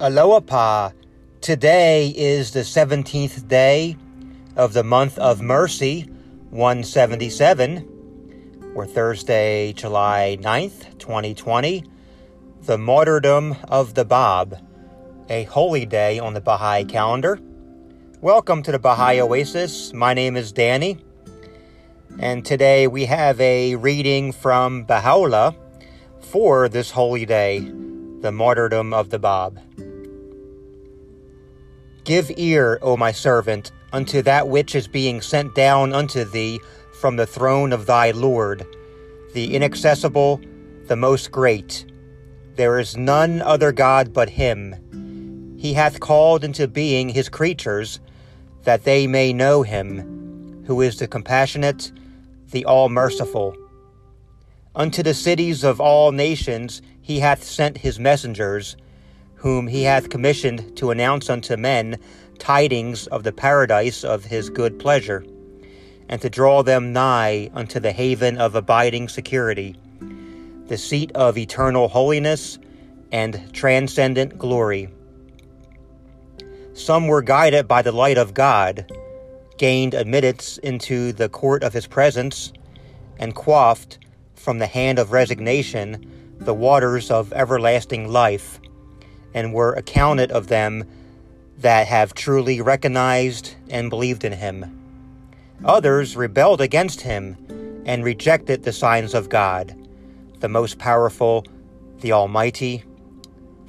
Aloha. Today is the 17th day of the month of Mercy, 177, or Thursday, July 9th, 2020, the martyrdom of the Bab, a holy day on the Baha'i calendar. Welcome to the Baha'i Oasis. My name is Danny, and today we have a reading from Baha'u'llah for this holy day, the martyrdom of the Bab. Give ear, O my servant, unto that which is being sent down unto thee from the throne of thy Lord, the inaccessible, the most great. There is none other God but him. He hath called into being his creatures, that they may know him, who is the compassionate, the all merciful. Unto the cities of all nations he hath sent his messengers whom he hath commissioned to announce unto men tidings of the paradise of his good pleasure, and to draw them nigh unto the haven of abiding security, the seat of eternal holiness and transcendent glory. Some were guided by the light of God, gained admittance into the court of his presence, and quaffed from the hand of resignation the waters of everlasting life and were accounted of them that have truly recognized and believed in him. Others rebelled against him and rejected the signs of God, the most powerful, the Almighty,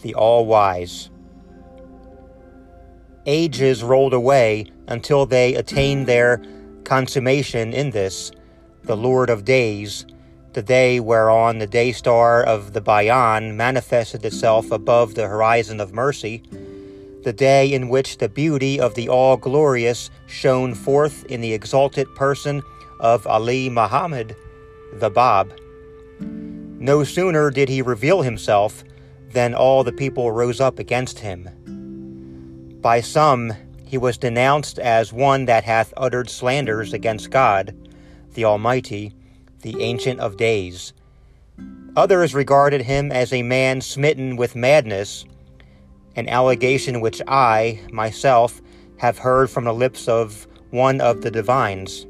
the All Wise. Ages rolled away until they attained their consummation in this, the Lord of days the day whereon the day star of the Bayan manifested itself above the horizon of mercy, the day in which the beauty of the All Glorious shone forth in the exalted person of Ali Muhammad, the Bab. No sooner did he reveal himself than all the people rose up against him. By some he was denounced as one that hath uttered slanders against God, the Almighty, the Ancient of Days. Others regarded him as a man smitten with madness, an allegation which I, myself, have heard from the lips of one of the divines.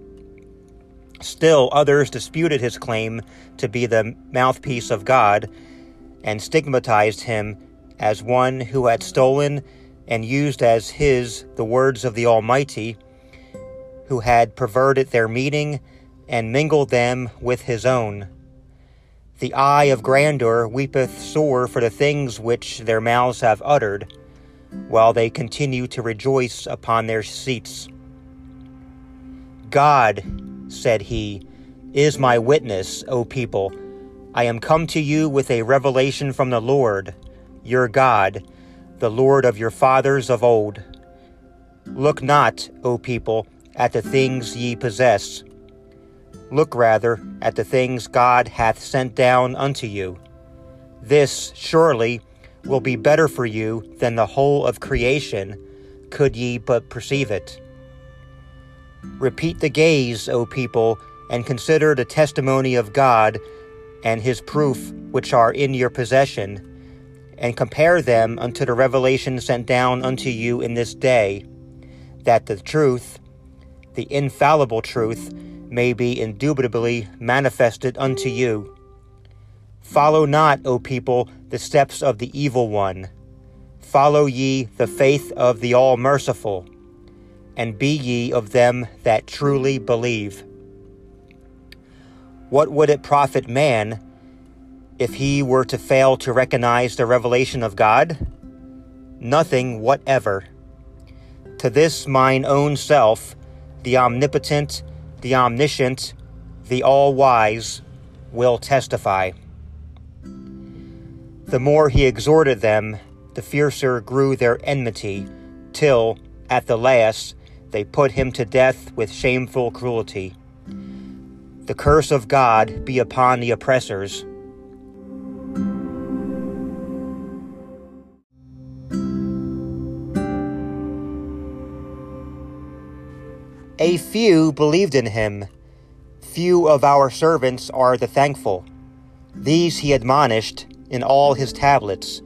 Still, others disputed his claim to be the mouthpiece of God and stigmatized him as one who had stolen and used as his the words of the Almighty, who had perverted their meaning and mingled them with his own. The eye of grandeur weepeth sore for the things which their mouths have uttered, while they continue to rejoice upon their seats. God, said he, is my witness, O people. I am come to you with a revelation from the Lord, your God, the Lord of your fathers of old. Look not, O people, at the things ye possess Look rather at the things God hath sent down unto you. This surely will be better for you than the whole of creation, could ye but perceive it. Repeat the gaze, O people, and consider the testimony of God and his proof which are in your possession, and compare them unto the revelation sent down unto you in this day, that the truth, the infallible truth, may be indubitably manifested unto you. Follow not, O people, the steps of the evil one. Follow ye the faith of the All Merciful, and be ye of them that truly believe. What would it profit man if he were to fail to recognize the revelation of God? Nothing whatever. To this mine own self, the omnipotent the omniscient, the all wise, will testify. The more he exhorted them, the fiercer grew their enmity, till, at the last, they put him to death with shameful cruelty. The curse of God be upon the oppressors A few believed in him. Few of our servants are the thankful. These he admonished in all his tablets.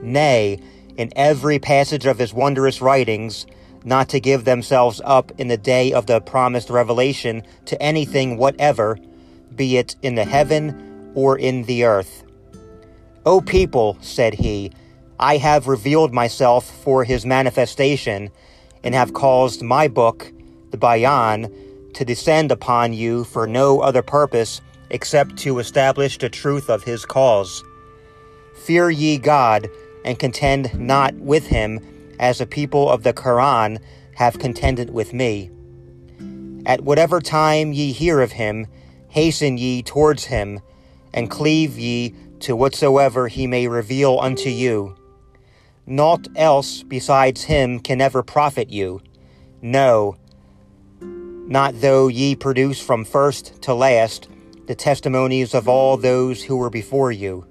Nay, in every passage of his wondrous writings not to give themselves up in the day of the promised revelation to anything whatever, be it in the heaven or in the earth. O people, said he, I have revealed myself for his manifestation, and have caused my book, the Bayan, to descend upon you for no other purpose except to establish the truth of his cause. Fear ye God, and contend not with him, as the people of the Quran have contended with me. At whatever time ye hear of him, hasten ye towards him, and cleave ye to whatsoever he may reveal unto you. Naught else besides him can ever profit you. No, not though ye produce from first to last the testimonies of all those who were before you.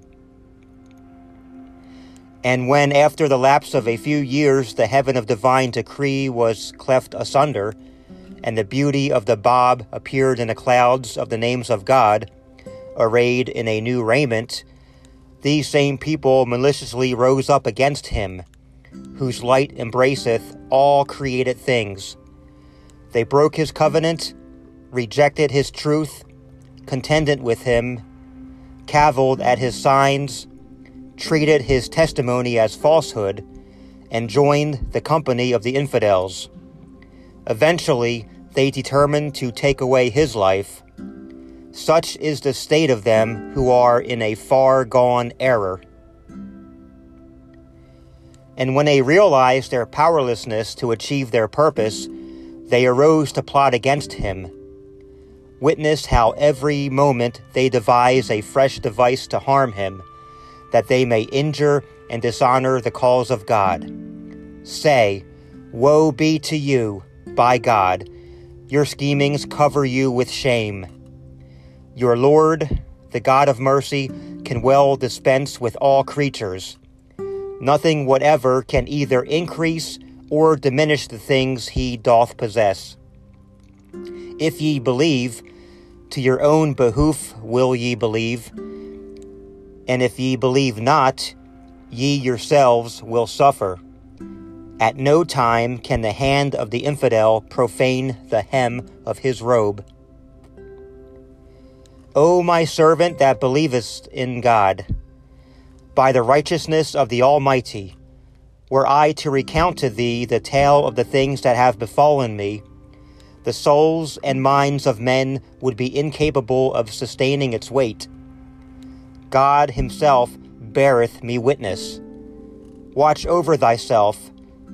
And when, after the lapse of a few years, the heaven of divine decree was cleft asunder, and the beauty of the Bab appeared in the clouds of the names of God, arrayed in a new raiment, these same people maliciously rose up against him, whose light embraceth all created things. They broke his covenant, rejected his truth, contended with him, cavilled at his signs, treated his testimony as falsehood, and joined the company of the infidels. Eventually, they determined to take away his life. Such is the state of them who are in a far gone error. And when they realize their powerlessness to achieve their purpose, they arose to plot against him. Witness how every moment they devise a fresh device to harm him that they may injure and dishonor the cause of God. Say, Woe be to you, by God! Your schemings cover you with shame. Your Lord, the God of mercy, can well dispense with all creatures. Nothing whatever can either increase or diminish the things he doth possess. If ye believe, to your own behoof will ye believe and if ye believe not, ye yourselves will suffer. At no time can the hand of the infidel profane the hem of his robe. O my servant that believest in God, by the righteousness of the Almighty, were I to recount to thee the tale of the things that have befallen me, the souls and minds of men would be incapable of sustaining its weight. God himself beareth me witness. Watch over thyself,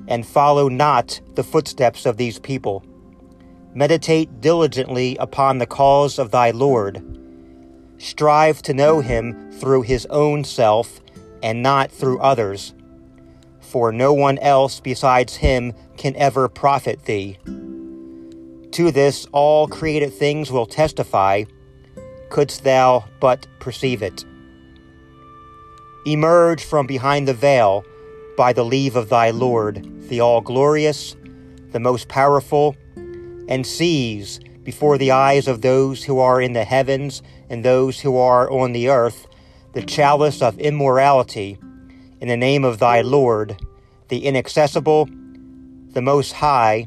and follow not the footsteps of these people. Meditate diligently upon the cause of thy Lord. Strive to know him through his own self, and not through others. For no one else besides him can ever profit thee. To this all created things will testify, couldst thou but perceive it emerge from behind the veil by the leave of thy Lord, the all glorious, the most powerful, and seize before the eyes of those who are in the heavens and those who are on the earth the chalice of immorality in the name of thy Lord, the inaccessible, the most high,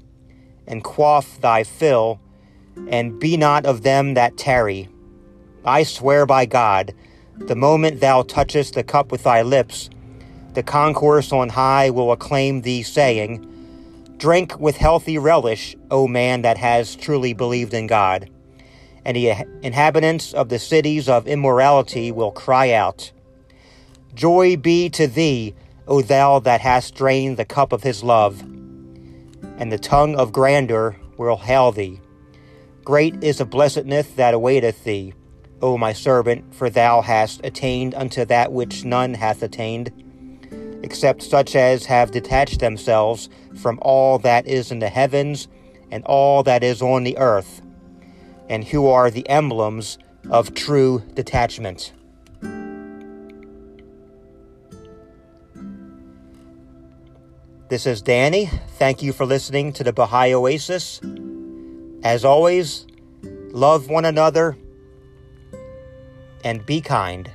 and quaff thy fill, and be not of them that tarry. I swear by God, the moment thou touchest the cup with thy lips, the concourse on high will acclaim thee, saying, Drink with healthy relish, O man that has truly believed in God. And the inhabitants of the cities of immorality will cry out, Joy be to thee, O thou that hast drained the cup of his love. And the tongue of grandeur will hail thee. Great is the blessedness that awaiteth thee. O my servant, for thou hast attained unto that which none hath attained, except such as have detached themselves from all that is in the heavens and all that is on the earth, and who are the emblems of true detachment. This is Danny. Thank you for listening to the Baha'i Oasis. As always, love one another and be kind.